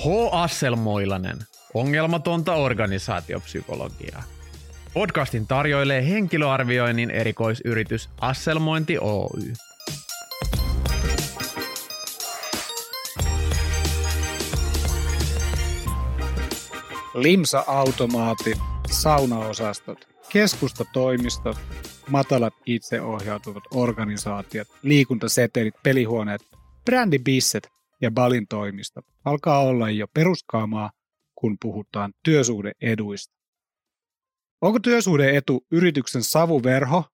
H. Asselmoilanen, ongelmatonta organisaatiopsykologiaa. Podcastin tarjoilee henkilöarvioinnin erikoisyritys Asselmointi Oy. Limsa-automaatti, saunaosastot, keskustatoimistot, matalat itseohjautuvat organisaatiot, liikuntasetelit, pelihuoneet, brändibisset ja balin toimisto alkaa olla jo peruskaamaa, kun puhutaan työsuhdeeduista. Onko työsuhdeetu yrityksen savuverho,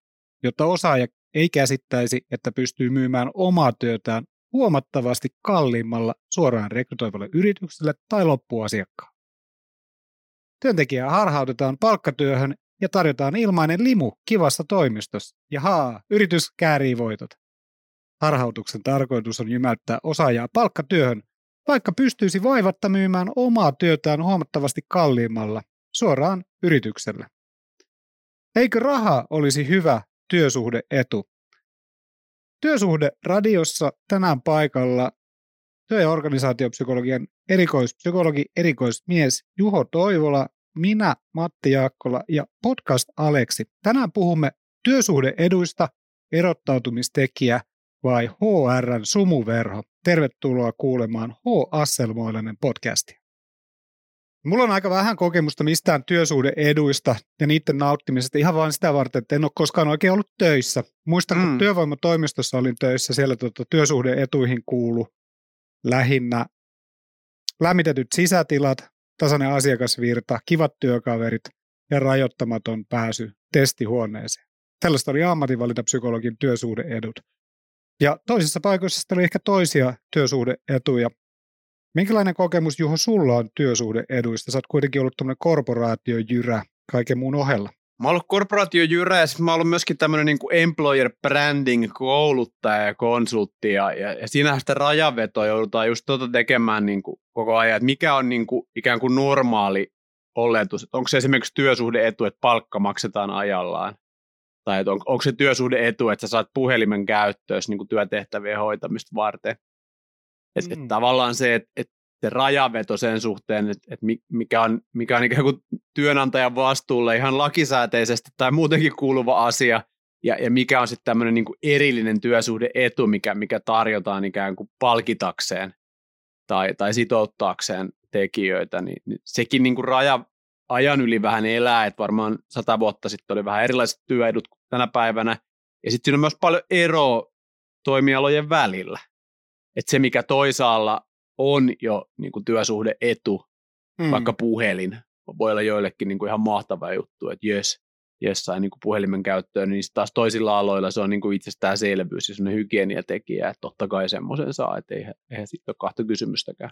jotta osaaja ei käsittäisi, että pystyy myymään omaa työtään huomattavasti kalliimmalla suoraan rekrytoivalle yritykselle tai loppuasiakkaan? Työntekijää harhautetaan palkkatyöhön ja tarjotaan ilmainen limu kivassa toimistossa. Ja haa, yritys käärii voitot. Harhautuksen tarkoitus on jymäyttää osaajaa palkkatyöhön, vaikka pystyisi vaivatta myymään omaa työtään huomattavasti kalliimmalla suoraan yritykselle. Eikö raha olisi hyvä työsuhdeetu? Työsuhde radiossa tänään paikalla työ- ja organisaatiopsykologian erikoispsykologi, erikoismies Juho Toivola, minä Matti Jaakkola ja podcast Aleksi. Tänään puhumme työsuhdeeduista, erottautumistekijä vai HRn sumuverho. Tervetuloa kuulemaan H. Asselmoilainen podcasti. Mulla on aika vähän kokemusta mistään työsuhdeeduista ja niiden nauttimisesta ihan vain sitä varten, että en ole koskaan oikein ollut töissä. Muistan, kun mm. työvoimatoimistossa olin töissä, siellä tuota, työsuhdeetuihin kuulu lähinnä lämmitetyt sisätilat, tasainen asiakasvirta, kivat työkaverit ja rajoittamaton pääsy testihuoneeseen. Tällaista oli ammatinvalintapsykologin työsuhdeedut. Ja toisissa paikoissa oli ehkä toisia työsuhdeetuja. Minkälainen kokemus, Juho, sulla on työsuhdeeduista? Sä oot kuitenkin ollut tämmöinen korporaatiojyrä kaiken muun ohella. Mä oon ollut korporaatiojyrä ja mä oon ollut myöskin tämmöinen niin kuin employer branding kouluttaja ja konsultti ja, ja, ja siinähän sitä rajavetoa joudutaan just tuota tekemään niin kuin koko ajan, että mikä on niin kuin ikään kuin normaali oletus, onko se esimerkiksi työsuhdeetu, että palkka maksetaan ajallaan, tai että on, onko se työsuhdeetu, että sä saat puhelimen käyttöön niin kuin työtehtävien hoitamista varten. Että mm. et tavallaan se, että et se rajaveto sen suhteen, että, että mikä, on, mikä on ikään kuin työnantajan vastuulle ihan lakisääteisesti tai muutenkin kuuluva asia, ja, ja mikä on sitten tämmöinen niin erillinen työsuhdeetu, mikä, mikä tarjotaan ikään kuin palkitakseen tai, tai sitouttaakseen tekijöitä, niin, niin sekin niin kuin raja ajan yli vähän elää, että varmaan sata vuotta sitten oli vähän erilaiset työedut tänä päivänä, ja sitten siinä on myös paljon eroa toimialojen välillä. Että se, mikä toisaalla on jo niin kuin työsuhdeetu, mm. vaikka puhelin, voi olla joillekin niin kuin ihan mahtava juttu, että jes, jes sai niin kuin puhelimen käyttöön, niin taas toisilla aloilla se on niin kuin itsestäänselvyys ja sellainen hygieniatekijä, että totta kai semmoisen saa, että eihän, eihän sitten ole kahta kysymystäkään.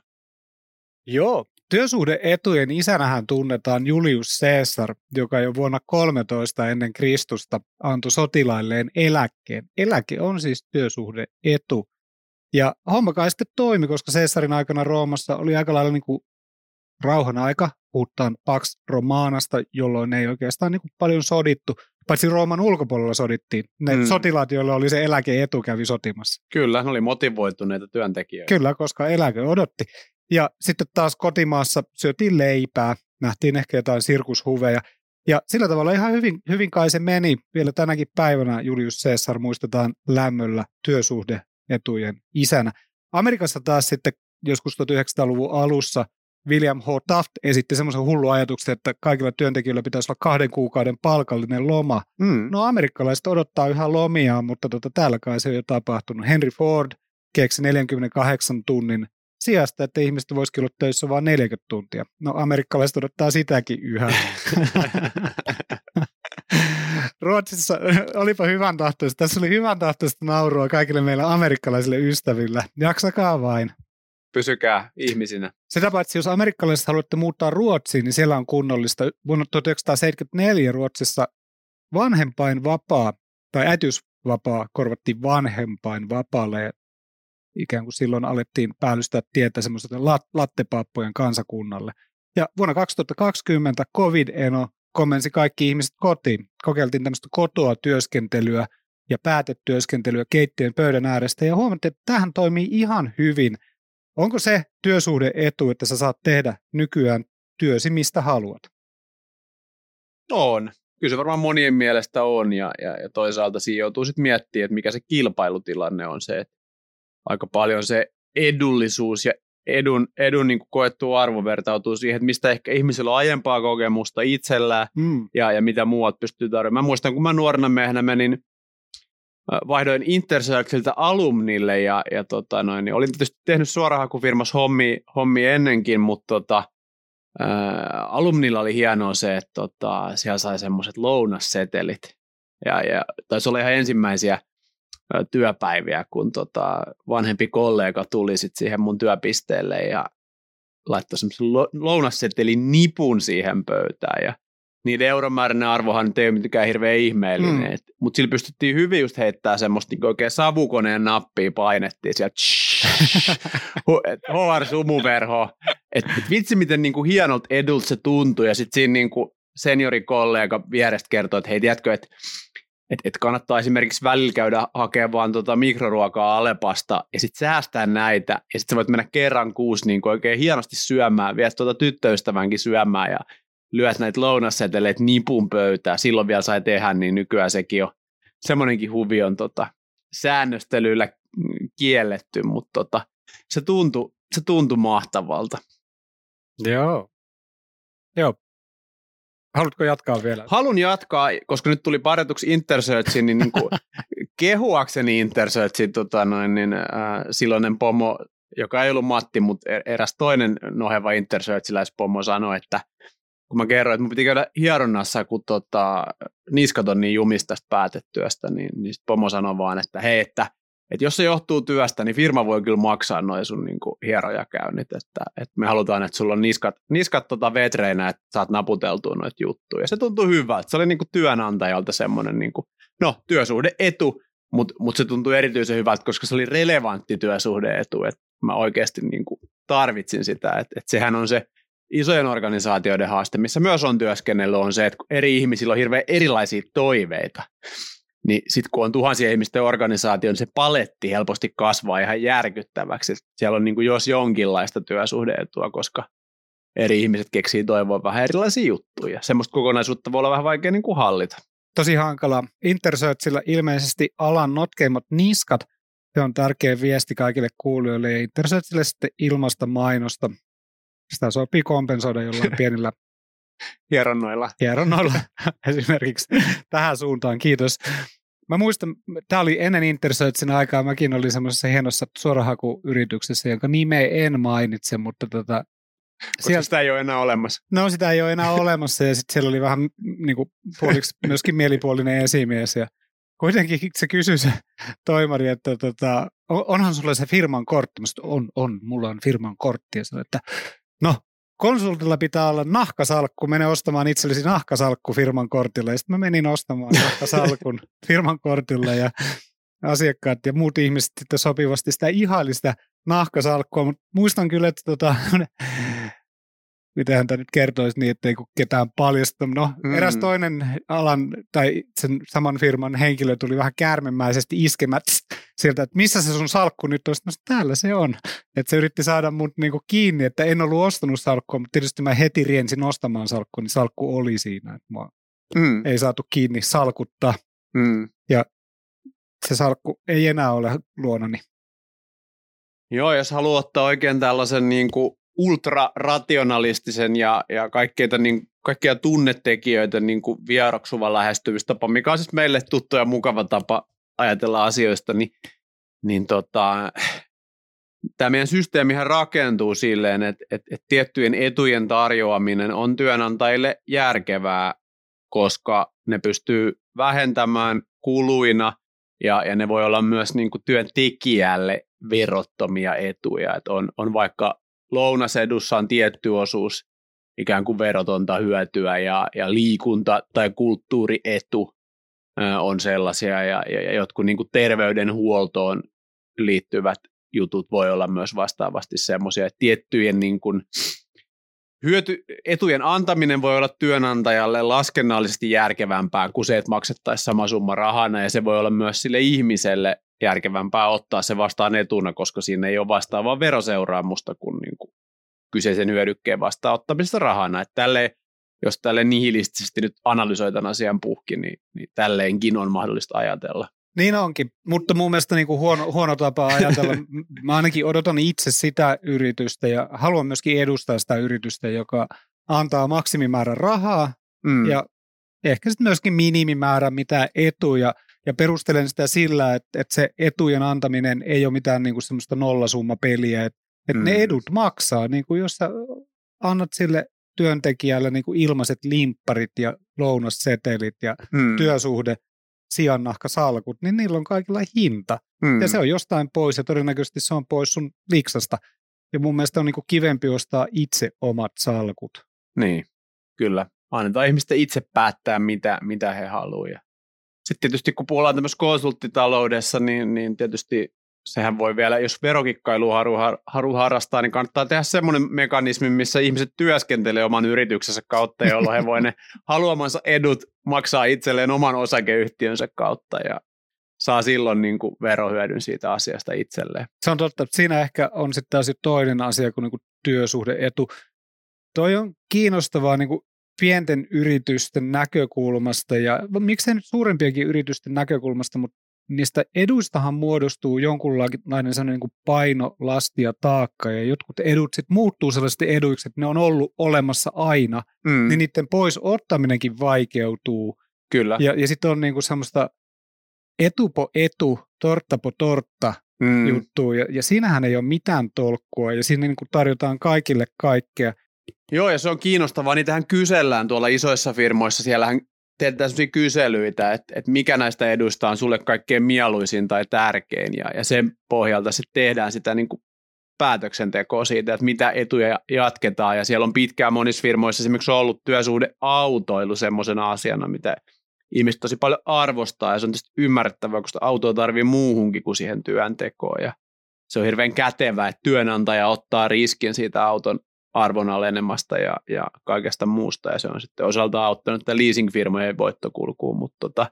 Joo, työsuhdeetujen isänähän tunnetaan Julius Caesar, joka jo vuonna 13 ennen Kristusta antoi sotilailleen eläkkeen. Eläke on siis työsuhdeetu. Ja homma kai sitten toimi, koska Caesarin aikana Roomassa oli aika lailla niin kuin rauhan aika. Puhutaan Pax Romanasta, jolloin ei oikeastaan niin kuin paljon sodittu. Paitsi Rooman ulkopuolella sodittiin. Ne mm. sotilaat, joilla oli se eläke-etu, kävi sotimassa. Kyllä, ne oli motivoituneita työntekijöitä. Kyllä, koska eläke odotti. Ja sitten taas kotimaassa syötiin leipää, nähtiin ehkä jotain sirkushuveja. Ja sillä tavalla ihan hyvin, hyvin kai se meni. Vielä tänäkin päivänä Julius Caesar muistetaan lämmöllä työsuhdeetujen isänä. Amerikassa taas sitten joskus 1900-luvun alussa William H. Taft esitti semmoisen hullu ajatuksen, että kaikilla työntekijöillä pitäisi olla kahden kuukauden palkallinen loma. Mm. No amerikkalaiset odottaa yhä lomia, mutta tota, täällä kai se on jo tapahtunut. Henry Ford keksi 48 tunnin sijasta, että ihmiset voisikin olla töissä vain 40 tuntia. No amerikkalaiset odottaa sitäkin yhä. Ruotsissa olipa hyvän tahtoista. Tässä oli hyvän tahtoista naurua kaikille meille amerikkalaisille ystäville. Jaksakaa vain. Pysykää ihmisinä. Sitä paitsi, jos amerikkalaiset haluatte muuttaa Ruotsiin, niin siellä on kunnollista. Vuonna 1974 Ruotsissa vanhempain vapaa tai äitiysvapaa korvattiin vanhempain vapaalle ikään kuin silloin alettiin päällystää tietä semmoisten lat- lattepappojen kansakunnalle. Ja vuonna 2020 COVID-eno komensi kaikki ihmiset kotiin. Kokeiltiin tämmöistä kotoa työskentelyä ja päätetyöskentelyä keittiön pöydän äärestä ja huomattiin, että tähän toimii ihan hyvin. Onko se työsuhde etu, että sä saat tehdä nykyään työsi mistä haluat? On. Kyllä se varmaan monien mielestä on ja, ja, ja toisaalta siinä joutuu sitten miettimään, että mikä se kilpailutilanne on se, että aika paljon se edullisuus ja edun, edun niin koettu arvo vertautuu siihen, että mistä ehkä ihmisillä on aiempaa kokemusta itsellään mm. ja, ja mitä muuat pystyy tarjoamaan. Mä muistan, kun mä nuorena miehenä menin vaihdoin Intersearchilta alumnille ja, ja tota noin, niin olin tietysti tehnyt suorahakufirmassa hommi, hommi ennenkin, mutta tota, ää, alumnilla oli hienoa se, että tota, siellä sai semmoiset lounassetelit ja, ja taisi olla ihan ensimmäisiä työpäiviä, kun tota, vanhempi kollega tuli sit siihen mun työpisteelle ja laittoi semmoisen lounassetelin nipun siihen pöytään ja niiden euromääräinen arvohan nyt ei ole mitenkään hirveän ihmeellinen, mm. mutta sillä pystyttiin hyvin just heittämään semmoista niin oikein savukoneen nappia painettiin sieltä HR sumuverho. Et, et vitsi miten niin kuin hienolta edulta se tuntui ja sitten siinä niin kuin seniorikollega vierestä kertoi, että hei tiedätkö, että et, et kannattaa esimerkiksi välillä käydä hakemaan tota mikroruokaa Alepasta ja sitten säästää näitä ja sitten voit mennä kerran kuusi niin oikein hienosti syömään, viet tuota tyttöystävänkin syömään ja lyöt näitä lounasseteleitä nipun pöytää, silloin vielä sai tehdä, niin nykyään sekin on semmoinenkin huvi on tota, säännöstelyllä kielletty, mutta tota, se tuntui, se tuntui mahtavalta. Joo. Joo. Haluatko jatkaa vielä? Halun jatkaa, koska nyt tuli parjatuksi Intersearchin, niin, niin kuin kehuakseni Intersearchin tota noin, niin, äh, silloinen pomo, joka ei ollut Matti, mutta er-, eräs toinen noheva Intersearchiläispomo sanoi, että kun mä kerroin, että mun piti käydä hieronnassa, kun tota, niskat on niin jumista tästä päätetyöstä, niin, niin sit pomo sanoi vaan, että hei, että, että jos se johtuu työstä, niin firma voi kyllä maksaa noin sun niin kuin, hierojakäynnit, että, että me halutaan, että sulla on niskat, niskat tota vetreinä, että saat naputeltua noita juttuja. Ja se tuntui hyvältä. Se oli niin kuin työnantajalta semmoinen niin no, työsuhde etu, mutta mut se tuntui erityisen hyvältä, koska se oli relevantti työsuhde etu, että mä oikeasti kuin tarvitsin sitä, että, että sehän on se isojen organisaatioiden haaste, missä myös on työskennellyt, on se, että eri ihmisillä on hirveän erilaisia toiveita. Niin sitten kun on tuhansien ihmisten organisaatio, niin se paletti helposti kasvaa ihan järkyttäväksi. Siellä on niin kuin jos jonkinlaista työsuhdeetua, koska eri ihmiset keksii toivoa vähän erilaisia juttuja. Semmoista kokonaisuutta voi olla vähän vaikea niin kuin hallita. Tosi hankala. Intersearchilla ilmeisesti alan notkeimmat niskat, se on tärkeä viesti kaikille kuulijoille ja Intersearchille sitten ilmasta mainosta sitä sopii kompensoida jollain pienillä hieronnoilla. Hieronnoilla esimerkiksi tähän suuntaan, kiitos. Mä muistan, tämä oli ennen Intersearchin aikaa, mäkin olin semmoisessa hienossa suorahakuyrityksessä, jonka nimeä en mainitse, mutta tota, Koska sitä ei ole enää olemassa. No sitä ei ole enää olemassa ja sitten siellä oli vähän niin kuin, puoliksi myöskin mielipuolinen esimies ja kuitenkin se kysyi se toimari, että tota, onhan sulla se firman kortti? Mä on, on, mulla on firman kortti. Ja sanoi, että no konsultilla pitää olla nahkasalkku, mene ostamaan itsellesi nahkasalkku firman kortilla. Ja sitten mä menin ostamaan nahkasalkun firman kortilla ja asiakkaat ja muut ihmiset sitten sopivasti sitä ihailista nahkasalkkua, mutta muistan kyllä, että tota, miten tämä nyt kertoisi niin, ettei ketään paljasta. No, mm. eräs toinen alan tai sen saman firman henkilö tuli vähän kärmemäisesti iskemät sieltä, että missä se sun salkku nyt on? No, täällä se on. Että se yritti saada mut niinku kiinni, että en ollut ostanut salkkua, mutta tietysti mä heti riensin ostamaan salkkua, niin salkku oli siinä. Että mua mm. ei saatu kiinni salkutta. Mm. Ja se salkku ei enää ole luonani. Joo, jos haluaa ottaa oikein tällaisen niin kuin ultrarationalistisen ja, ja kaikkeita, niin, kaikkia tunnetekijöitä niin kuin vieroksuva lähestymistapa, mikä on siis meille tuttu ja mukava tapa ajatella asioista, niin, niin tota, tämä meidän systeemihän rakentuu silleen, että, että, että tiettyjen etujen tarjoaminen on työnantajille järkevää, koska ne pystyy vähentämään kuluina ja, ja ne voi olla myös niin kuin työntekijälle verottomia etuja. Että on, on vaikka lounasedussa on tietty osuus ikään kuin verotonta hyötyä ja, ja liikunta- tai kulttuurietu on sellaisia ja, ja, ja jotkut niin kuin terveydenhuoltoon liittyvät jutut voi olla myös vastaavasti semmoisia, että tiettyjen niin kuin hyöty, etujen antaminen voi olla työnantajalle laskennallisesti järkevämpää kuin se, että maksettaisiin sama summa rahana ja se voi olla myös sille ihmiselle järkevämpää ottaa se vastaan etuna, koska siinä ei ole vastaavaa veroseuraamusta kuin, niin kuin kyseisen hyödykkeen vastaanottamisesta rahana. Että tälleen, jos tälle nihilistisesti nyt analysoi tämän asian puhki, niin, niin tälleenkin on mahdollista ajatella. Niin onkin, mutta mun mielestä niin kuin huono, huono tapa ajatella. Mä ainakin odotan itse sitä yritystä ja haluan myöskin edustaa sitä yritystä, joka antaa maksimimäärän rahaa mm. ja ehkä sitten myöskin minimimäärä mitä etuja. Ja perustelen sitä sillä, että, että se etujen antaminen ei ole mitään niin kuin semmoista nollasummapeliä, että, että mm. ne edut maksaa. Niin kuin jos sä annat sille työntekijälle niin kuin ilmaiset limpparit ja lounassetelit ja mm. työsuhde sijannahkasalkut, niin niillä on kaikilla hinta. Mm. Ja se on jostain pois ja todennäköisesti se on pois sun liksasta. Ja mun mielestä on niin kuin kivempi ostaa itse omat salkut. Niin, kyllä. Annetaan ihmisten itse päättää, mitä, mitä he haluavat. Sitten tietysti kun puhutaan tämmöisessä konsulttitaloudessa, niin, niin tietysti sehän voi vielä, jos verokikkailu haru, haru harrastaa, niin kannattaa tehdä semmoinen mekanismi, missä ihmiset työskentelee oman yrityksensä kautta, jolloin he voi ne haluamansa edut maksaa itselleen oman osakeyhtiönsä kautta ja saa silloin niin kuin verohyödyn siitä asiasta itselleen. Se on totta, että siinä ehkä on sitten taas toinen asia kuin, niin kuin työsuhdeetu. Toi on kiinnostavaa niin kuin pienten yritysten näkökulmasta ja miksei nyt suurempiakin yritysten näkökulmasta, mutta niistä eduistahan muodostuu jonkunlainen sellainen niin paino, lasti ja taakka, ja jotkut edut sitten muuttuu sellaisesti eduiksi, että ne on ollut olemassa aina, mm. niin niiden pois ottaminenkin vaikeutuu. Kyllä. Ja, ja sitten on niin kuin semmoista etupo etu, torttapo tortta mm. juttua, ja, ja siinähän ei ole mitään tolkkua, ja siinä niin kuin tarjotaan kaikille kaikkea. Joo, ja se on kiinnostavaa, niitähän kysellään tuolla isoissa firmoissa, siellähän tehdään sellaisia kyselyitä, että, että mikä näistä eduista on sulle kaikkein mieluisin tai tärkein, ja, ja sen pohjalta sitten tehdään sitä niin kuin päätöksentekoa siitä, että mitä etuja jatketaan, ja siellä on pitkään monissa firmoissa esimerkiksi ollut työsuhdeautoilu semmoisena asiana, mitä ihmiset tosi paljon arvostaa, ja se on tietysti ymmärrettävää, koska autoa tarvii muuhunkin kuin siihen työntekoon, ja se on hirveän kätevää, että työnantaja ottaa riskin siitä auton arvon alenemasta ja, ja kaikesta muusta, ja se on sitten osalta auttanut tätä leasingfirmojen voittokulkuun, mutta tota,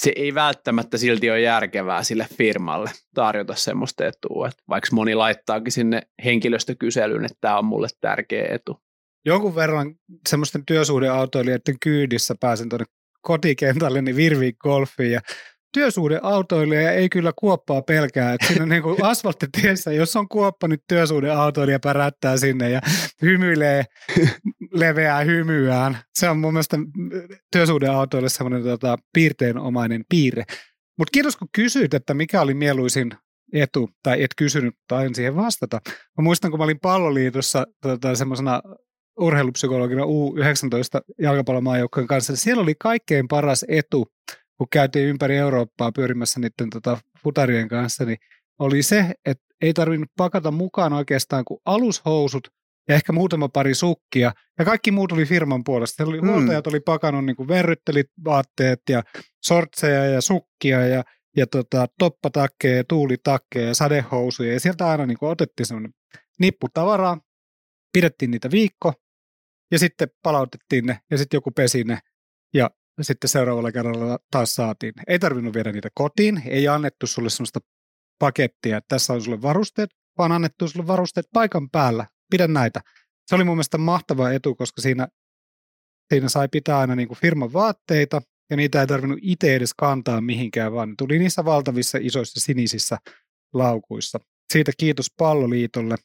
se ei välttämättä silti ole järkevää sille firmalle tarjota semmoista etua, että vaikka moni laittaakin sinne henkilöstökyselyyn, että tämä on mulle tärkeä etu. Jonkun verran semmoisten työsuhdeautoilijoiden kyydissä pääsen tuonne kotikentälle, niin virviin golfiin, ja työsuhdeautoilija ei kyllä kuoppaa pelkää. Että siinä niin kuin asfalttitiessä, jos on kuoppa, nyt työsuhdeautoilija pärättää sinne ja hymyilee leveää hymyään. Se on mun mielestä työsuhdeautoille semmoinen tota, piirteenomainen piirre. Mutta kiitos kun kysyit, että mikä oli mieluisin etu, tai et kysynyt, tai en siihen vastata. Mä muistan, kun mä olin palloliitossa tota, semmoisena urheilupsykologina U19 jalkapallomaajoukkojen kanssa, siellä oli kaikkein paras etu kun käytiin ympäri Eurooppaa pyörimässä niiden tota, futarien kanssa, niin oli se, että ei tarvinnut pakata mukaan oikeastaan kuin alushousut ja ehkä muutama pari sukkia, ja kaikki muut oli firman puolesta. Siellä oli, mm. huoltajat oli pakannut niin verryttelit vaatteet ja sortseja ja sukkia ja, ja tota, toppatakkeja ja tuulitakkeja ja sadehousuja, ja sieltä aina niin kuin otettiin semmoinen nippu tavaraa, pidettiin niitä viikko, ja sitten palautettiin ne, ja sitten joku pesi ne, ja sitten seuraavalla kerralla taas saatiin. Ei tarvinnut viedä niitä kotiin, ei annettu sulle sellaista pakettia, että tässä on sulle varusteet, vaan annettu sulle varusteet paikan päällä. Pidä näitä. Se oli mun mielestä mahtava etu, koska siinä, siinä sai pitää aina niin kuin firman vaatteita, ja niitä ei tarvinnut itse edes kantaa mihinkään, vaan ne tuli niissä valtavissa isoissa sinisissä laukuissa. Siitä kiitos Palloliitolle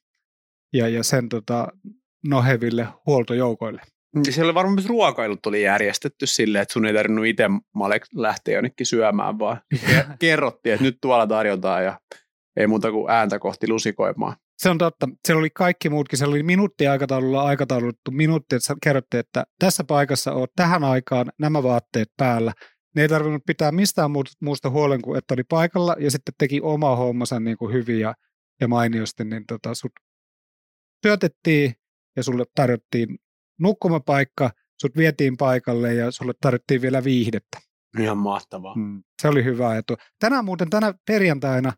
ja, ja sen tota, noheville huoltojoukoille. Niin siellä varmaan myös ruokailut oli järjestetty silleen, että sun ei tarvinnut itse Malek lähteä jonnekin syömään, vaan kerrottiin, että nyt tuolla tarjotaan ja ei muuta kuin ääntä kohti lusikoimaan. Se on totta. Siellä oli kaikki muutkin. Siellä oli minuuttiaikataululla aikatauluttu minuutti, että kerrottiin, että tässä paikassa on tähän aikaan nämä vaatteet päällä. Ne ei tarvinnut pitää mistään muusta huolen kuin, että oli paikalla ja sitten teki oma hommansa niin kuin hyvin ja, ja mainiosti, niin tota, sut syötettiin ja sulle tarjottiin nukkumapaikka, sut vietiin paikalle ja sulle tarvittiin vielä viihdettä. Ihan mahtavaa. Mm, se oli hyvä etu. Tänään muuten tänä perjantaina,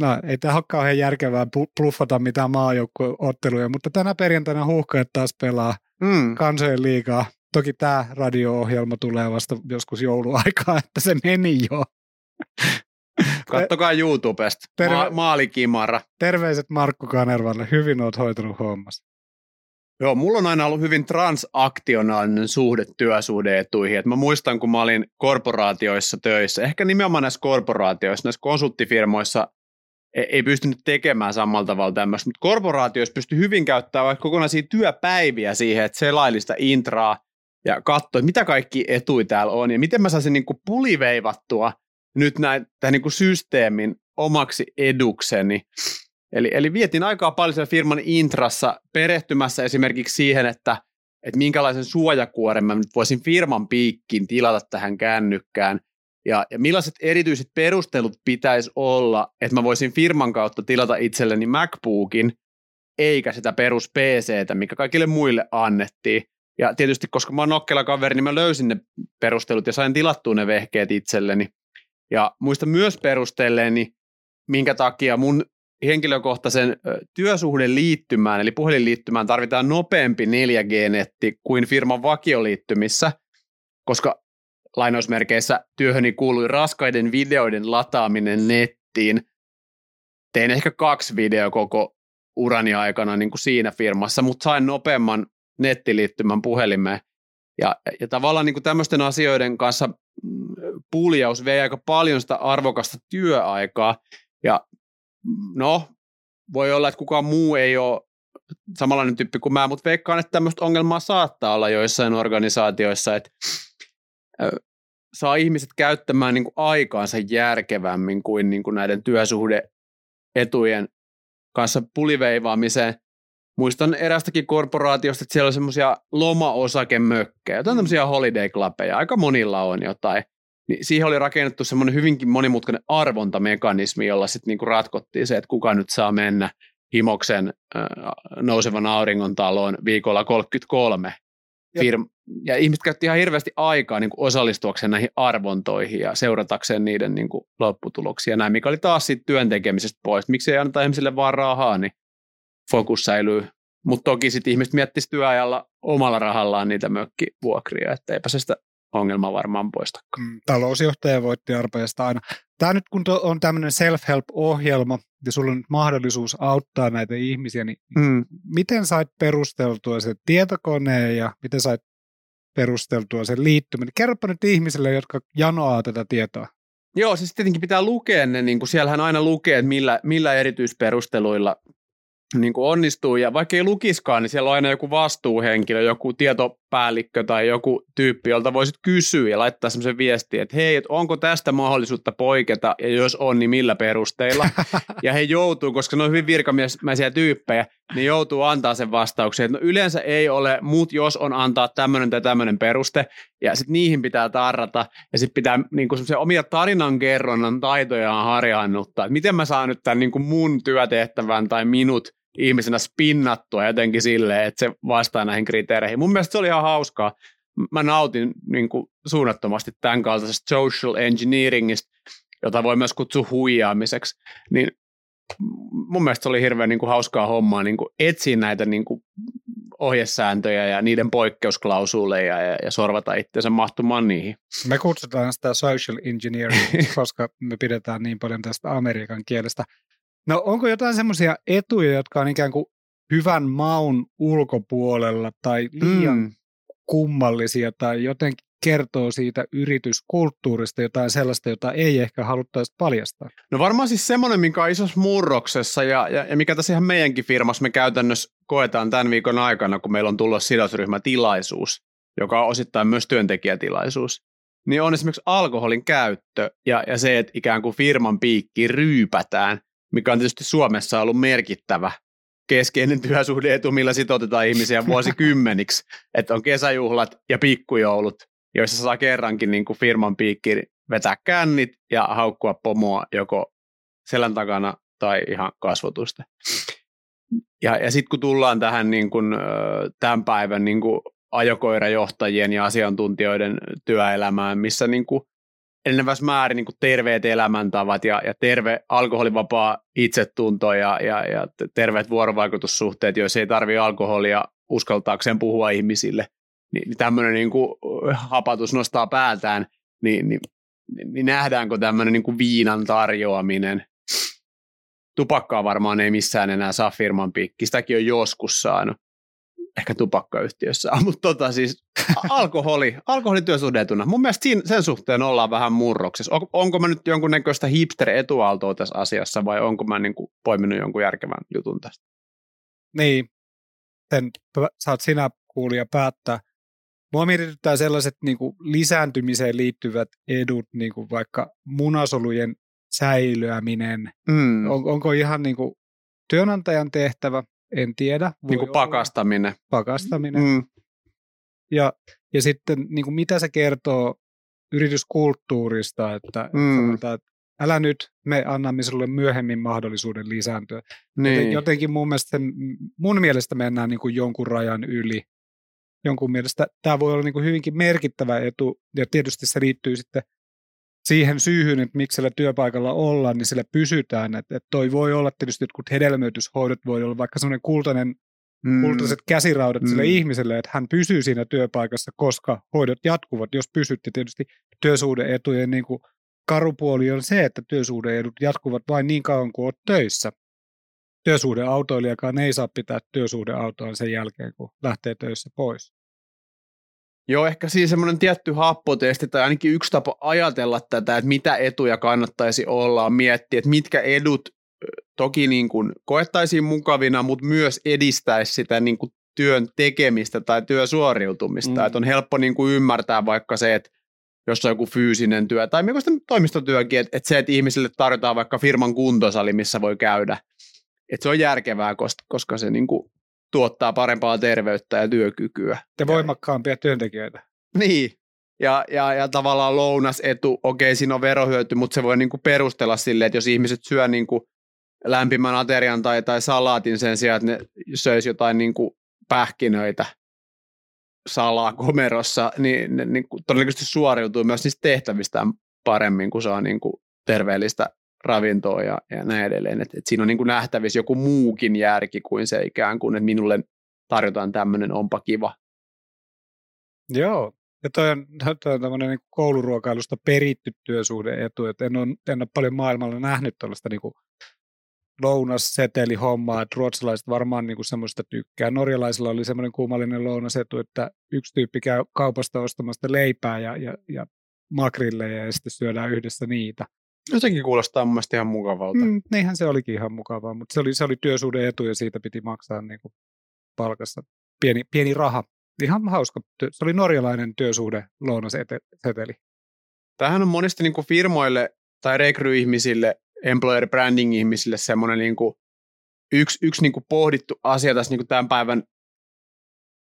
no ei tämä ole kauhean järkevää bluffata mitään maajoukkueotteluja, mutta tänä perjantaina huuhkajat taas pelaa mm. kansojen liikaa. Toki tämä radio-ohjelma tulee vasta joskus jouluaikaa, että se meni jo. Kattokaa YouTubesta. Terve- Ma- maalikimara. Terveiset Markku Kanervalle, hyvin oot hoitanut hommassa. Joo, mulla on aina ollut hyvin transaktionaalinen suhde työsuhdeetuihin. Et mä muistan, kun mä olin korporaatioissa töissä, ehkä nimenomaan näissä korporaatioissa, näissä konsulttifirmoissa ei, ei pystynyt tekemään samalla tavalla tämmöistä, mutta korporaatioissa pystyi hyvin käyttämään vaikka kokonaisia työpäiviä siihen, että selailista intraa ja katsoi, mitä kaikki etui täällä on ja miten mä saisin niin kuin puliveivattua nyt näin, tämän niin kuin systeemin omaksi edukseni. Eli, eli vietin aikaa paljon siellä firman intrassa perehtymässä esimerkiksi siihen, että, että minkälaisen suojakuoren mä nyt voisin firman piikkiin tilata tähän kännykkään ja, ja millaiset erityiset perustelut pitäisi olla, että mä voisin firman kautta tilata itselleni MacBookin, eikä sitä perus PCtä, mikä kaikille muille annettiin. Ja tietysti, koska mä oon nokkela kaveri, niin mä löysin ne perustelut ja sain tilattua ne vehkeet itselleni. Ja muista myös perustelleeni, minkä takia mun henkilökohtaisen työsuhden liittymään, eli puhelinliittymään tarvitaan nopeampi 4G-netti kuin firman vakioliittymissä, koska lainausmerkeissä työhöni kuului raskaiden videoiden lataaminen nettiin. Tein ehkä kaksi videoa koko urani aikana niin kuin siinä firmassa, mutta sain nopeamman nettiliittymän puhelimeen. Ja, ja tavallaan niin kuin tämmöisten asioiden kanssa mm, puljaus vei aika paljon sitä arvokasta työaikaa. Ja no, voi olla, että kukaan muu ei ole samanlainen tyyppi kuin mä, mutta veikkaan, että tämmöistä ongelmaa saattaa olla joissain organisaatioissa, että saa ihmiset käyttämään niin kuin aikaansa järkevämmin kuin, niin kuin näiden työsuhdeetujen kanssa puliveivaamiseen. Muistan erästäkin korporaatiosta, että siellä on semmoisia loma-osakemökkejä, jotain tämmöisiä holiday clubeja, aika monilla on jotain. Niin siihen oli rakennettu semmoinen hyvinkin monimutkainen arvontamekanismi, jolla sitten niinku ratkottiin se, että kuka nyt saa mennä himoksen äh, nousevan auringon taloon viikolla 33 firma, ja ihmiset käytti ihan hirveästi aikaa niin kuin osallistuakseen näihin arvontoihin ja seuratakseen niiden niin kuin lopputuloksia, näin, mikä oli taas siitä työn tekemisestä pois. Miksi ei anneta ihmisille vaan rahaa, niin fokus säilyy. Mutta toki sitten ihmiset miettisivät työajalla omalla rahallaan niitä mökkivuokria, että eipä se sitä ongelmaa varmaan poistakaan. Mm, talousjohtaja voitti arpeesta aina. Tämä nyt kun on tämmöinen self-help-ohjelma ja sulla on nyt mahdollisuus auttaa näitä ihmisiä, niin mm. miten sait perusteltua sen tietokoneen ja miten sait perusteltua sen liittyminen? Kerropa nyt ihmisille, jotka janoaa tätä tietoa. Joo, siis tietenkin pitää lukea ne, niin kuin siellähän aina lukee, että millä, millä erityisperusteluilla niin kuin onnistuu, ja vaikka ei lukiskaan, niin siellä on aina joku vastuuhenkilö, joku tietopäällikkö tai joku tyyppi, jolta voisit kysyä ja laittaa semmoisen viestin, että hei, että onko tästä mahdollisuutta poiketa, ja jos on, niin millä perusteilla. ja he joutuu, koska ne on hyvin virkamiesmäisiä tyyppejä, niin joutuu antaa sen vastauksen, että no yleensä ei ole, mutta jos on antaa tämmöinen tai tämmöinen peruste, ja sitten niihin pitää tarrata, ja sitten pitää niin kuin omia tarinankerronnan taitojaan harjaannuttaa, että miten mä saan nyt tämän niin kuin mun työtehtävän tai minut ihmisenä spinnattua jotenkin silleen, että se vastaa näihin kriteereihin. Mun mielestä se oli ihan hauskaa. Mä nautin niin kuin suunnattomasti tämän kaltaisesta social engineeringista, jota voi myös kutsua huijaamiseksi. Niin mun mielestä se oli hirveän niin kuin hauskaa hommaa niin kuin etsiä näitä niin kuin ohjesääntöjä ja niiden poikkeusklausuleja ja, ja sorvata itseensä mahtumaan niihin. Me kutsutaan sitä social engineering, koska me pidetään niin paljon tästä amerikan kielestä. No onko jotain semmoisia etuja, jotka on ikään kuin hyvän maun ulkopuolella tai liian mm. kummallisia tai jotenkin kertoo siitä yrityskulttuurista jotain sellaista, jota ei ehkä haluttaisi paljastaa? No varmaan siis semmoinen, mikä on isossa murroksessa ja, ja, ja mikä tässä ihan meidänkin firmassa me käytännössä koetaan tämän viikon aikana, kun meillä on tullut sidosryhmätilaisuus, joka on osittain myös työntekijätilaisuus, niin on esimerkiksi alkoholin käyttö ja, ja se, että ikään kuin firman piikki ryypätään mikä on tietysti Suomessa ollut merkittävä keskeinen työsuhdeetu, millä sitoutetaan ihmisiä vuosikymmeniksi, että on kesäjuhlat ja pikkujoulut, joissa saa kerrankin niin kuin firman piikki vetää kännit ja haukkua pomoa joko selän takana tai ihan kasvotusta. Ja, ja sitten kun tullaan tähän niin kuin, tämän päivän niin kuin ajokoirajohtajien ja asiantuntijoiden työelämään, missä niin kuin enenevässä määrin niin terveet elämäntavat ja, ja terve alkoholivapaa itsetunto ja, ja, ja terveet vuorovaikutussuhteet, joissa ei tarvitse alkoholia uskaltaakseen puhua ihmisille, niin, niin tämmöinen niin kuin hapatus nostaa päätään, niin, niin niin nähdäänkö tämmöinen niin kuin viinan tarjoaminen. Tupakkaa varmaan ei missään enää saa firman piikki, sitäkin on joskus saanut ehkä tupakkayhtiössä, mutta tota siis alkoholi, alkoholi työsuhdetuna. Mun mielestä siinä, sen suhteen ollaan vähän murroksessa. On, onko mä nyt jonkunnäköistä hipster-etuaaltoa tässä asiassa vai onko mä niin kuin poiminut jonkun järkevän jutun tästä? Niin, sen saat sinä kuulija päättää. Mua mietityttää sellaiset niin kuin lisääntymiseen liittyvät edut, niin kuin vaikka munasolujen säilyäminen. Mm. On, onko ihan niin kuin työnantajan tehtävä en tiedä. niin kuin pakastaminen. Pakastaminen. Mm. Ja, ja sitten niin kuin mitä se kertoo yrityskulttuurista, että, mm. sanotaan, että älä nyt, me annamme sinulle myöhemmin mahdollisuuden lisääntyä. Niin. Jotenkin mun mielestä, mun mielestä mennään niin kuin jonkun rajan yli. Jonkun mielestä tämä voi olla niin kuin hyvinkin merkittävä etu, ja tietysti se liittyy sitten siihen syyhyn, että miksi siellä työpaikalla ollaan, niin sillä pysytään. Että, että toi voi olla tietysti jotkut hedelmöityshoidot, voi olla vaikka semmoinen kultainen, mm. kultaiset käsiraudat mm. sille ihmiselle, että hän pysyy siinä työpaikassa, koska hoidot jatkuvat, jos pysyt. Ja tietysti työsuhdeetujen niin kuin karupuoli on se, että työsuhdeedut jatkuvat vain niin kauan kuin olet töissä. Työsuhdeautoilijakaan ei saa pitää työsuhdeautoa sen jälkeen, kun lähtee töissä pois. Joo, ehkä siis semmoinen tietty happotesti tai ainakin yksi tapa ajatella tätä, että mitä etuja kannattaisi olla, on miettiä, että mitkä edut toki niin kuin koettaisiin mukavina, mutta myös edistäisi sitä niin kuin työn tekemistä tai työsuoriutumista. Mm. Että on helppo niin kuin ymmärtää vaikka se, että jos on joku fyysinen työ tai myös toimistotyökin, että, että se, että ihmisille tarjotaan vaikka firman kuntosali, missä voi käydä, että se on järkevää, koska, koska se niin kuin tuottaa parempaa terveyttä ja työkykyä. Ja voimakkaampia työntekijöitä. Niin, ja, ja, ja tavallaan lounasetu, okei siinä on verohyöty, mutta se voi niinku perustella silleen, että jos ihmiset syö niinku lämpimän aterian tai, tai salaatin sen sijaan, että ne söisi jotain niinku pähkinöitä salaa komerossa, niin ne niinku todennäköisesti suoriutuu myös niistä tehtävistään paremmin, kun saa niinku terveellistä ravintoa ja, ja näin edelleen. Et, et siinä on niin kuin nähtävissä joku muukin järki kuin se ikään kuin, että minulle tarjotaan tämmöinen, onpa kiva. Joo, ja toi on, toi on tämmöinen niin kouluruokailusta peritty työsuhdeetu, että en ole, en ole paljon maailmalla nähnyt tällaista niin lounasseteli-hommaa, että ruotsalaiset varmaan niin kuin semmoista tykkää. Norjalaisilla oli semmoinen kummallinen lounasetu, että yksi tyyppi käy kaupasta ostamasta leipää ja, ja, ja makrilleja ja sitten syödään yhdessä niitä. No sekin kuulostaa mun mielestä ihan mukavalta. Mm, niinhän se olikin ihan mukavaa, mutta se oli, se oli työsuuden etu ja siitä piti maksaa niin kuin palkasta pieni, pieni raha. Ihan hauska. Se oli norjalainen työsuhde lounaseteli. Tämähän on monesti niin kuin firmoille tai rekryihmisille, employer branding ihmisille semmoinen niin kuin yksi, yksi niin kuin pohdittu asia tässä niin kuin tämän päivän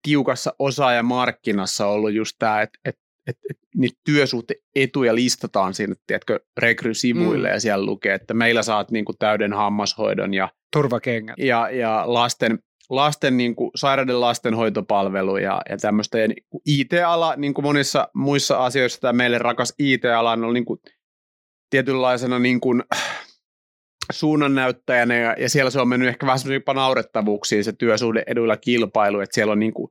tiukassa osaajamarkkinassa ollut just tämä, että, että että et, niitä työsuhteetuja listataan sinne, tiedätkö, rekrysivuille mm. ja siellä lukee, että meillä saat niin kuin täyden hammashoidon ja turvakengät ja, ja lasten, lasten niin kuin, sairauden lastenhoitopalvelu ja, ja tämmöistä. Ja niin IT-ala, niin kuin monissa muissa asioissa, tämä meille rakas IT-ala on niin kuin, tietynlaisena niin kuin, suunnannäyttäjänä ja, ja siellä se on mennyt ehkä vähän semmoisia naurettavuuksiin se työsuhde eduilla kilpailu, että siellä on niin kuin,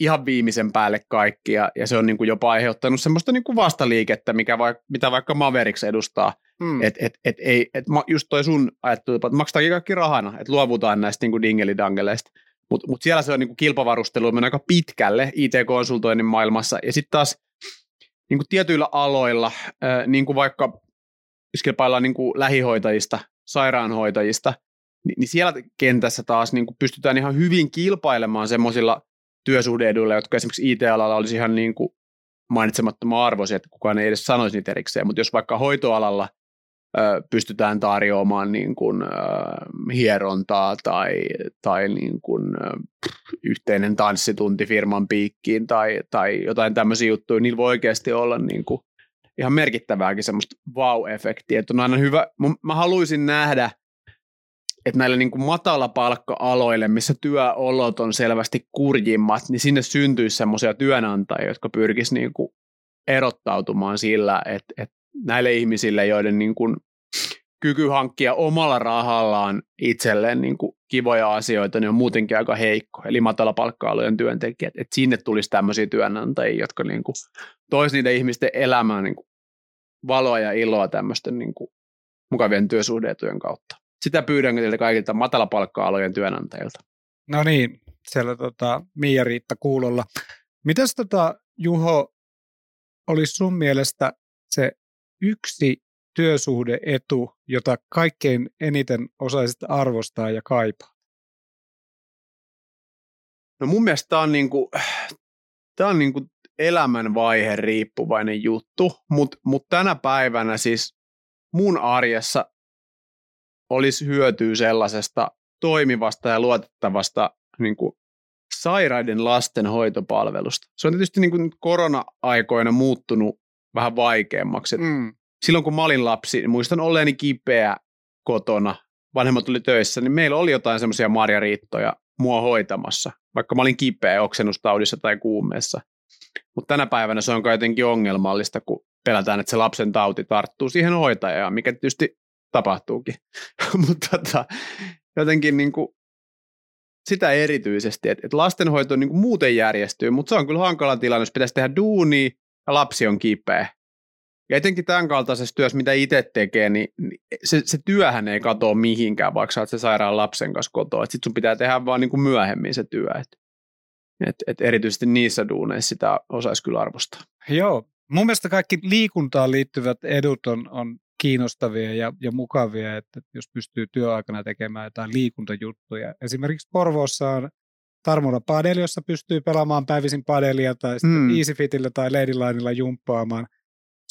ihan viimeisen päälle kaikki, ja, ja se on niin kuin jopa aiheuttanut semmoista niin kuin vastaliikettä, mikä vaik, mitä vaikka Mavericks edustaa. Mm. Että et, et, ei, et just toi sun ajattelu, että maksetaankin kaikki rahana, että luovutaan näistä niin kuin dingelidangeleista. Mutta mut siellä se on niin kuin kilpavarustelu on aika pitkälle IT-konsultoinnin maailmassa, ja sitten taas niin kuin tietyillä aloilla, äh, niin kuin vaikka jos kilpaillaan niin kuin lähihoitajista, sairaanhoitajista, niin, niin siellä kentässä taas niin kuin pystytään ihan hyvin kilpailemaan semmoisilla työsuhdeeduilla, jotka esimerkiksi IT-alalla olisi ihan niin kuin mainitsemattoman arvoisia, että kukaan ei edes sanoisi niitä erikseen, mutta jos vaikka hoitoalalla ö, pystytään tarjoamaan niin kuin, ö, hierontaa tai, tai niin kuin, ö, yhteinen tanssitunti firman piikkiin tai, tai jotain tämmöisiä juttuja, niillä voi oikeasti olla niin kuin ihan merkittävääkin semmoista wow-efektiä, että on aina hyvä, mä haluaisin nähdä että näille niin kuin matalapalkka-aloille, missä työolot on selvästi kurjimmat, niin sinne syntyisi semmoisia työnantajia, jotka pyrkisivät niin erottautumaan sillä, että, että näille ihmisille, joiden niin kuin kyky hankkia omalla rahallaan itselleen niin kuin kivoja asioita, niin on muutenkin aika heikko, eli matalapalkka-alojen työntekijät, että sinne tulisi tämmöisiä työnantajia, jotka niin kuin toisi niiden ihmisten elämään niin kuin valoa ja iloa tämmöisten niin kuin mukavien työsuhdeetujen kautta. Sitä pyydän teiltä kaikilta matalapalkka-alojen työnantajilta. No niin, siellä tota, Mia Riitta kuulolla. Mitäs tota, Juho, olisi sun mielestä se yksi työsuhdeetu, jota kaikkein eniten osaisit arvostaa ja kaipaa? No mun mielestä tämä on, niinku, tää on niinku elämänvaihe riippuvainen juttu, mutta mut tänä päivänä siis mun arjessa olisi hyötyä sellaisesta toimivasta ja luotettavasta niin kuin sairaiden lasten hoitopalvelusta. Se on tietysti niin kuin korona-aikoina muuttunut vähän vaikeammaksi. Mm. Silloin kun mä olin lapsi, niin muistan olleeni kipeä kotona, vanhemmat oli töissä, niin meillä oli jotain semmoisia marjariittoja mua hoitamassa, vaikka mä olin kipeä oksennustaudissa tai kuumeessa. Mutta tänä päivänä se on jotenkin ongelmallista, kun pelätään, että se lapsen tauti tarttuu siihen hoitajaan, mikä tietysti tapahtuukin. Mutta tota, jotenkin niin kuin sitä erityisesti, että, että lastenhoito niin kuin muuten järjestyy, mutta se on kyllä hankala tilanne, jos pitäisi tehdä duuni ja lapsi on kipeä. Ja etenkin tämän kaltaisessa työssä, mitä itse tekee, niin, niin se, se työhän ei katoa mihinkään, vaikka sä oot se sairaan lapsen kanssa kotoa. Sitten sun pitää tehdä vaan niin kuin myöhemmin se työ. Et, et, et erityisesti niissä duuneissa sitä osaisi kyllä arvostaa. Joo. Mun mielestä kaikki liikuntaan liittyvät edut on, on kiinnostavia ja, ja mukavia, että jos pystyy työaikana tekemään jotain liikuntajuttuja. Esimerkiksi Porvoossa on Tarmola Padel, jossa pystyy pelaamaan päivisin padelia tai sitten mm. EasyFitillä tai Ladylinella jumppaamaan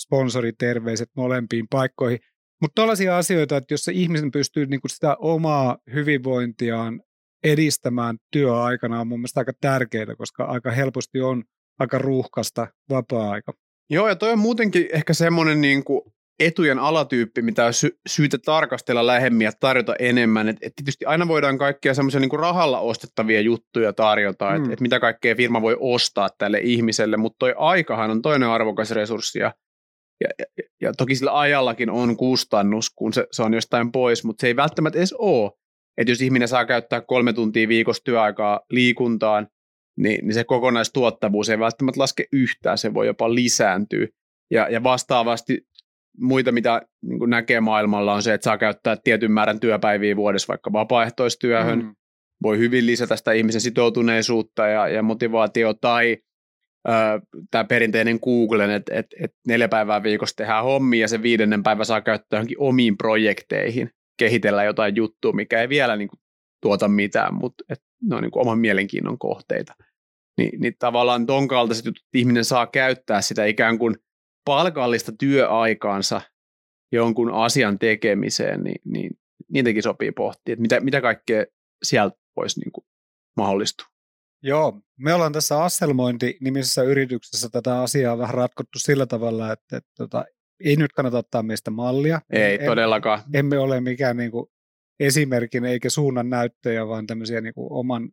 sponsoriterveiset molempiin paikkoihin. Mutta tällaisia asioita, että jos se ihmisen pystyy niinku sitä omaa hyvinvointiaan edistämään työaikana on mun mielestä aika tärkeää, koska aika helposti on aika ruuhkasta vapaa-aika. Joo, ja toi on muutenkin ehkä semmoinen niin kuin etujen alatyyppi, mitä on sy- syytä tarkastella lähemmin ja tarjota enemmän. Et, et tietysti aina voidaan kaikkia semmoisia niin rahalla ostettavia juttuja tarjota, mm. että et mitä kaikkea firma voi ostaa tälle ihmiselle, mutta toi aikahan on toinen arvokas resurssi ja, ja, ja, ja toki sillä ajallakin on kustannus, kun se, se on jostain pois, mutta se ei välttämättä edes ole. Että jos ihminen saa käyttää kolme tuntia viikossa työaikaa liikuntaan, niin, niin se kokonaistuottavuus ei välttämättä laske yhtään, se voi jopa lisääntyä. Ja, ja vastaavasti muita, mitä niin näkee maailmalla, on se, että saa käyttää tietyn määrän työpäiviä vuodessa vaikka vapaaehtoistyöhön. Mm. Voi hyvin lisätä sitä ihmisen sitoutuneisuutta ja, ja motivaatio tai tämä perinteinen Googlen, että et, et neljä päivää viikossa tehdään hommia ja se viidennen päivä saa käyttää johonkin omiin projekteihin, kehitellä jotain juttua, mikä ei vielä niin kuin, tuota mitään, mutta et, ne on niin kuin, oman mielenkiinnon kohteita. Ni, niin tavallaan ton kaltaiset jutut, ihminen saa käyttää sitä ikään kuin palkallista työaikaansa jonkun asian tekemiseen, niin, niin niitäkin sopii pohtia, että mitä, mitä kaikkea sieltä voisi niin kuin mahdollistua. Joo, me ollaan tässä Asselmointi-nimisessä yrityksessä tätä asiaa vähän ratkottu sillä tavalla, että, että, tota, ei nyt kannata ottaa meistä mallia. Ei em, todellakaan. Emme ole mikään niin kuin esimerkin eikä suunnan näyttöjä, vaan tämmöisiä niin kuin oman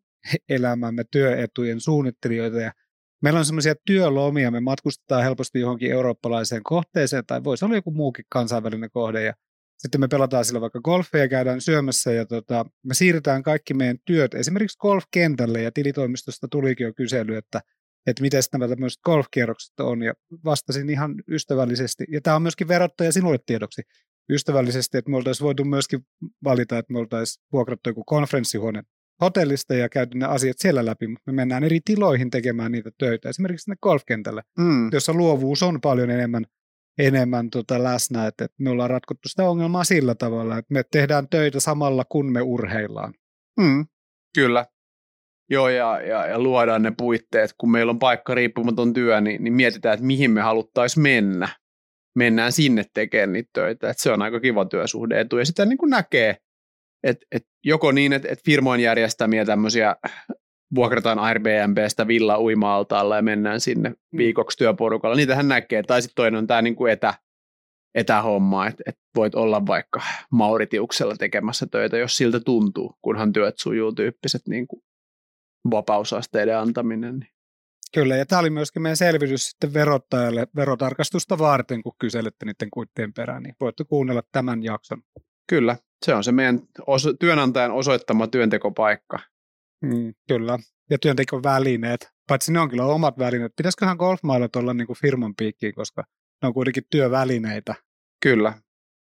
elämämme työetujen suunnittelijoita. Ja meillä on semmoisia työlomia, me matkustetaan helposti johonkin eurooppalaiseen kohteeseen, tai voisi olla joku muukin kansainvälinen kohde, ja sitten me pelataan sillä vaikka golfia ja käydään syömässä, ja tota, me siirretään kaikki meidän työt esimerkiksi golfkentälle, ja tilitoimistosta tulikin jo kysely, että että miten nämä tämmöiset golfkierrokset on, ja vastasin ihan ystävällisesti, ja tämä on myöskin verottaja sinulle tiedoksi, ystävällisesti, että me oltaisiin voitu myöskin valita, että me oltaisiin vuokrattu joku konferenssihuone hotellista ja käyty ne asiat siellä läpi, mutta me mennään eri tiloihin tekemään niitä töitä, esimerkiksi sinne golfkentälle, mm. jossa luovuus on paljon enemmän, enemmän tota läsnä, että, että me ollaan ratkottu sitä ongelmaa sillä tavalla, että me tehdään töitä samalla kun me urheillaan. Mm. Kyllä. Joo, ja, ja, ja luodaan ne puitteet, kun meillä on paikka riippumaton työ, niin, niin mietitään, että mihin me haluttaisiin mennä. Mennään sinne tekemään niitä töitä, että se on aika kiva työsuhde etu, ja sitä niin kuin näkee et, et joko niin, että et firmojen järjestämiä tämmöisiä vuokrataan Airbnbstä villa uima ja mennään sinne mm. viikoksi työporukalla. Niitähän näkee. Tai sitten toinen on tämä niinku etä, etähomma, että et voit olla vaikka Mauritiuksella tekemässä töitä, jos siltä tuntuu, kunhan työt sujuu tyyppiset niinku vapausasteiden antaminen. Niin. Kyllä, ja tämä oli myöskin meidän selvitys sitten verottajalle verotarkastusta varten, kun kyselette niiden kuittien perään, niin voitte kuunnella tämän jakson. Kyllä, se on se meidän oso- työnantajan osoittama työntekopaikka. Mm, kyllä, ja työntekovälineet. Paitsi ne on kyllä omat välineet. Pitäisiköhän golfmailat olla niin kuin firman piikkiin, koska ne on kuitenkin työvälineitä. Kyllä.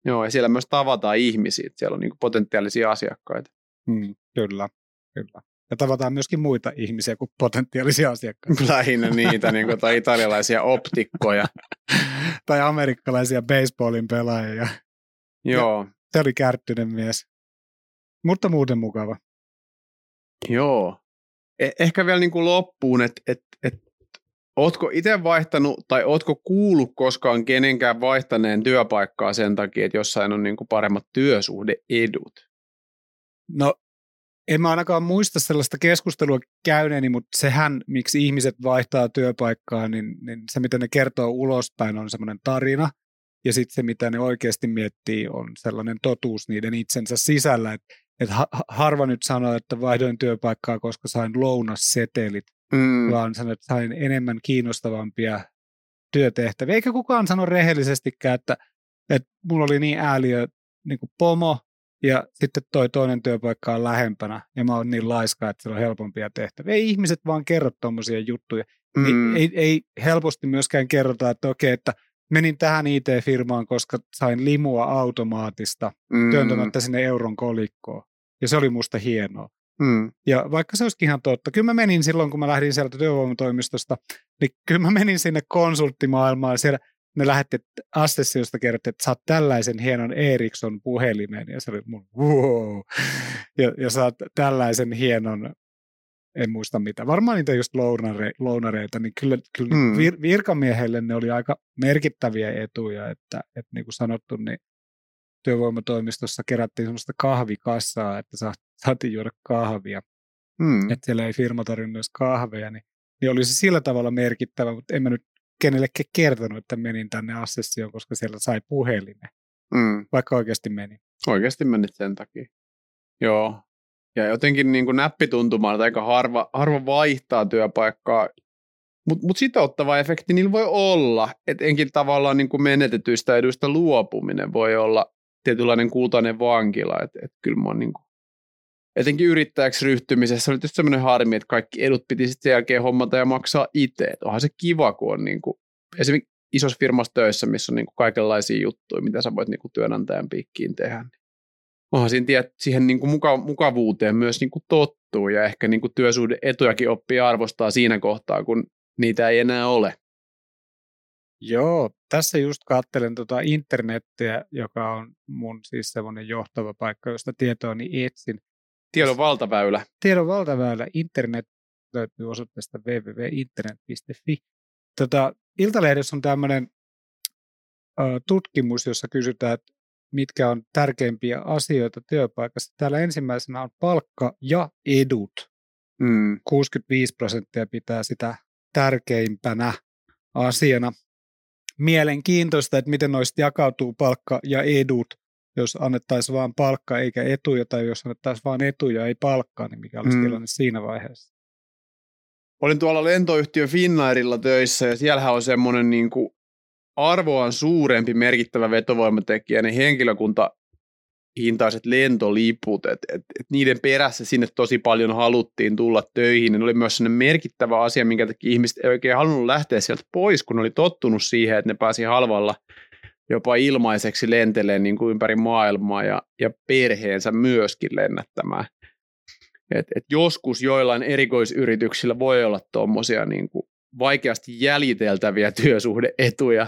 Joo, ja siellä myös tavataan ihmisiä. Siellä on niin potentiaalisia asiakkaita. Mm, kyllä, kyllä. Ja tavataan myöskin muita ihmisiä kuin potentiaalisia asiakkaita. Lähinnä niitä, niin kuin, tai italialaisia optikkoja. tai amerikkalaisia baseballin pelaajia. Joo. Ja se oli kärttyinen mies. Mutta muuten mukava. Joo. Eh- ehkä vielä niin kuin loppuun, että et, et, ootko itse vaihtanut tai ootko kuullut koskaan kenenkään vaihtaneen työpaikkaa sen takia, että jossain on niin kuin paremmat työsuhdeedut? No en mä ainakaan muista sellaista keskustelua käyneeni, mutta sehän, miksi ihmiset vaihtaa työpaikkaa, niin, niin se, mitä ne kertoo ulospäin, on semmoinen tarina. Ja sitten se, mitä ne oikeasti miettii, on sellainen totuus niiden itsensä sisällä. Että et harva nyt sanoo, että vaihdoin työpaikkaa, koska sain lounassetelit, mm. vaan sanon, että sain enemmän kiinnostavampia työtehtäviä. Eikä kukaan sano rehellisestikään, että, että mulla oli niin ääliö niin kuin pomo, ja sitten toi toinen työpaikka on lähempänä, ja mä oon niin laiska, että se on helpompia tehtäviä. Ei ihmiset vaan kerro tuommoisia juttuja. Mm. Ei, ei, ei helposti myöskään kerrota, että okei, että menin tähän IT-firmaan, koska sain limua automaatista mm. työntämättä sinne euron kolikkoon. Ja se oli musta hienoa. Mm. Ja vaikka se olisikin ihan totta, kyllä mä menin silloin, kun mä lähdin sieltä työvoimatoimistosta, niin kyllä mä menin sinne konsulttimaailmaan. Siellä ne lähetti Assessiosta kerrottiin, että saat tällaisen hienon Ericsson puhelimen. Ja se oli mun wow. Ja, ja saat tällaisen hienon en muista mitä, varmaan niitä just lounare, lounareita, niin kyllä, kyllä mm. vir, virkamiehelle ne oli aika merkittäviä etuja, että, että niin kuin sanottu, niin työvoimatoimistossa kerättiin semmoista kahvikassaa, että sa, saatiin juoda kahvia, mm. että siellä ei firma tarvinnut edes kahveja, niin, niin oli se sillä tavalla merkittävä, mutta en mä nyt kenellekään kertonut, että menin tänne assessioon, koska siellä sai puhelimen, mm. vaikka oikeasti meni. Oikeasti menit sen takia. Joo, ja jotenkin niin kuin näppituntumaan, että aika harva, harva vaihtaa työpaikkaa. Mutta mut sitouttava efekti niillä voi olla, että enkin tavallaan niin kuin menetetyistä eduista luopuminen voi olla tietynlainen kultainen vankila. Että et kyllä mä oon niin kuin, etenkin yrittäjäksi ryhtymisessä oli tietysti sellainen harmi, että kaikki edut piti sitten sen jälkeen hommata ja maksaa itse. Et onhan se kiva, kun on niin kuin, esimerkiksi isossa firmassa töissä, missä on niin kuin kaikenlaisia juttuja, mitä sä voit niin kuin työnantajan piikkiin tehdä. Niin onhan siinä tiedät, siihen niin kuin muka, mukavuuteen myös niin kuin tottuu ja ehkä niin kuin työsuhde etujakin oppii arvostaa siinä kohtaa, kun niitä ei enää ole. Joo, tässä just katselen tuota internettiä, joka on mun siis semmoinen johtava paikka, josta tietoani etsin. Tiedon valtaväylä. Tiedon valtaväylä. Internet löytyy osoitteesta www.internet.fi. Tota, Iltalehdessä on tämmöinen tutkimus, jossa kysytään, että mitkä on tärkeimpiä asioita työpaikassa. Täällä ensimmäisenä on palkka ja edut. Mm. 65 prosenttia pitää sitä tärkeimpänä asiana. Mielenkiintoista, että miten noista jakautuu palkka ja edut, jos annettaisiin vain palkka eikä etuja, tai jos annettaisiin vain etuja ei palkkaa, niin mikä olisi mm. tilanne siinä vaiheessa? Olin tuolla lentoyhtiö Finnairilla töissä, ja siellähän on semmoinen niin kuin arvoaan suurempi merkittävä vetovoimatekijä, ne henkilökunta hintaiset lentoliput, että et, et niiden perässä sinne tosi paljon haluttiin tulla töihin. Ne oli myös sellainen merkittävä asia, minkä takia ihmiset ei oikein halunnut lähteä sieltä pois, kun oli tottunut siihen, että ne pääsi halvalla jopa ilmaiseksi lenteleen niin kuin ympäri maailmaa ja, ja perheensä myöskin lennättämään. Et, et joskus joillain erikoisyrityksillä voi olla tuommoisia niin vaikeasti jäljiteltäviä työsuhdeetuja,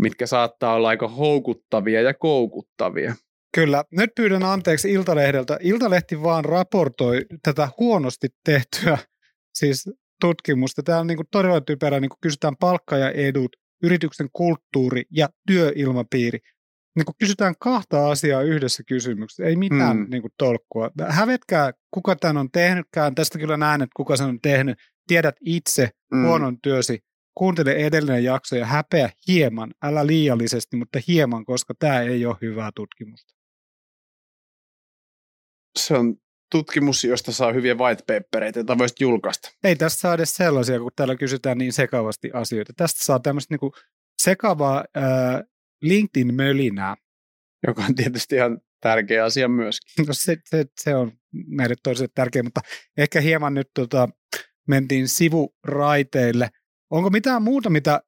mitkä saattaa olla aika houkuttavia ja koukuttavia. Kyllä. Nyt pyydän anteeksi Iltalehdeltä. Iltalehti vaan raportoi tätä huonosti tehtyä siis tutkimusta. Tämä on niin kuin todella typerä, niin kuin kysytään palkka ja edut, yrityksen kulttuuri ja työilmapiiri. Niin kuin kysytään kahta asiaa yhdessä kysymyksessä, ei mitään mm. niin kuin tolkkua. Hävetkää, kuka tämän on tehnytkään. Tästä kyllä näen, että kuka sen on tehnyt. Tiedät itse mm. huonon työsi kuuntele edellinen jakso ja häpeä hieman, älä liiallisesti, mutta hieman, koska tämä ei ole hyvää tutkimusta. Se on tutkimus, josta saa hyviä white papereita, joita voisit julkaista. Ei tästä saa edes sellaisia, kun täällä kysytään niin sekavasti asioita. Tästä saa tämmöistä niinku sekavaa äh, LinkedIn-mölinää. Joka on tietysti ihan tärkeä asia myöskin. No se, se, se on meille toiselle tärkeä, mutta ehkä hieman nyt tota, mentiin sivuraiteille. Onko mitään muuta, mitä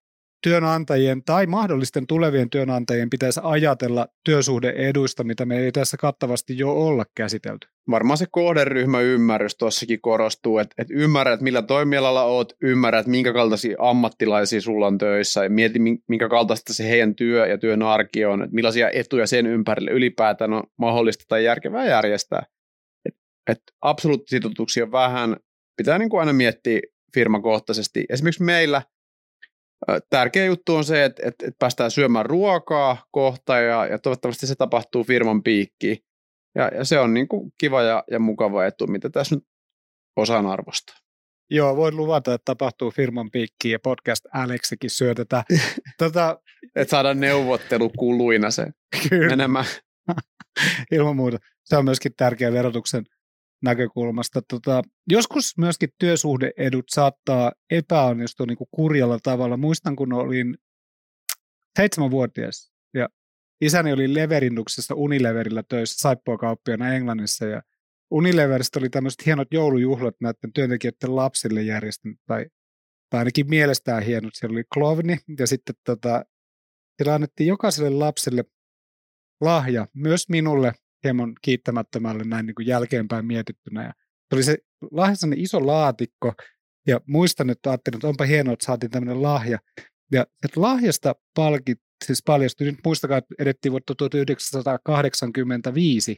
työnantajien tai mahdollisten tulevien työnantajien pitäisi ajatella työsuhdeeduista, mitä me ei tässä kattavasti jo olla käsitelty? Varmaan se kohderyhmäymmärrys tuossakin korostuu, että, että ymmärrät, millä toimialalla oot, ymmärrät, minkä kaltaisia ammattilaisia sulla on töissä ja mieti, minkä kaltaista se heidän työ ja työn arki on, että millaisia etuja sen ympärille ylipäätään on mahdollista tai järkevää järjestää. Et, et absoluuttisia on vähän, pitää niin kuin aina miettiä firmakohtaisesti. Esimerkiksi meillä tärkeä juttu on se, että, että, että päästään syömään ruokaa kohta ja, ja toivottavasti se tapahtuu firman piikkiin. Ja, ja se on niin kuin kiva ja, ja mukava etu, mitä tässä nyt osaan arvostaa. Joo, voin luvata, että tapahtuu firman piikkiin ja podcast Alexikin syötetään. tota... että saadaan neuvottelukuluina se Kyllä. menemään. Ilman muuta. Se on myöskin tärkeä verotuksen näkökulmasta. Tota, joskus myöskin työsuhdeedut saattaa epäonnistua niin kuin kurjalla tavalla. Muistan, kun olin seitsemänvuotias ja isäni oli Leverinduksessa Unileverillä töissä saippuakauppiana Englannissa ja Unileveristä oli tämmöiset hienot joulujuhlat näiden työntekijöiden lapsille järjestänyt, tai, tai ainakin mielestään hienot. Siellä oli klovni ja sitten tota, siellä annettiin jokaiselle lapselle lahja, myös minulle hieman kiittämättömälle näin niin kuin jälkeenpäin mietittynä. Ja oli se lahja iso laatikko, ja muistan, että ajattelin, että onpa hienoa, että saatiin tämmöinen lahja. Ja että lahjasta palkit, siis paljastui, nyt muistakaa, että edettiin vuotta 1985,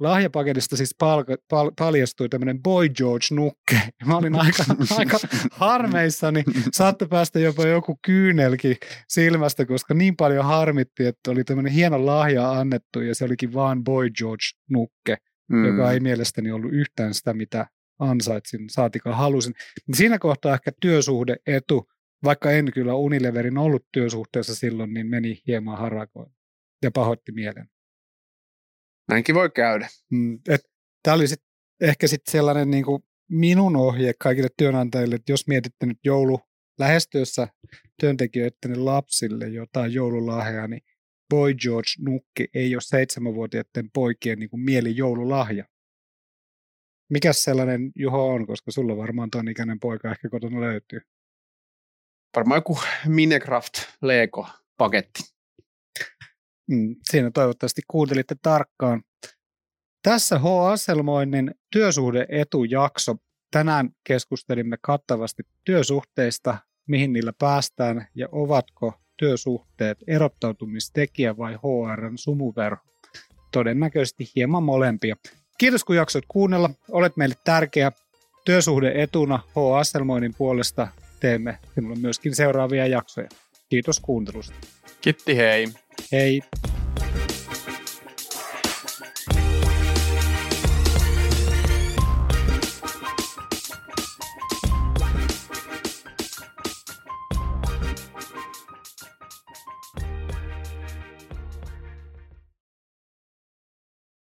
lahjapaketista siis pal- pal- paljastui tämmöinen Boy George-nukke. Mä olin aika, aika harmeissani. Saatte päästä jopa joku kyynelki silmästä, koska niin paljon harmitti, että oli tämmöinen hieno lahja annettu ja se olikin vaan Boy George-nukke, mm. joka ei mielestäni ollut yhtään sitä, mitä ansaitsin, saatikaan halusin. Siinä kohtaa ehkä työsuhde etu, vaikka en kyllä Unileverin ollut työsuhteessa silloin, niin meni hieman harakoin ja pahoitti mielen. Näinkin voi käydä. Mm, Tämä oli sit ehkä sitten sellainen niin kuin minun ohje kaikille työnantajille, että jos mietitte nyt joulu lähestyessä työntekijöiden lapsille jotain joululahjaa, niin Boy George Nukki ei ole seitsemänvuotiaiden poikien niin kuin mieli joululahja. Mikäs sellainen Juho on, koska sulla varmaan tuon ikäinen poika ehkä kotona löytyy? Varmaan joku Minecraft Lego paketti. Mm, siinä toivottavasti kuuntelitte tarkkaan. Tässä H. Asselmoinnin työsuhdeetujakso. Tänään keskustelimme kattavasti työsuhteista, mihin niillä päästään ja ovatko työsuhteet erottautumistekijä vai HRn sumuverho. Todennäköisesti hieman molempia. Kiitos kun jaksoit kuunnella. Olet meille tärkeä. Työsuhdeetuna H. Asselmoinnin puolesta teemme sinulle myöskin seuraavia jaksoja. Kiitos kuuntelusta. Kitti hei. Hei.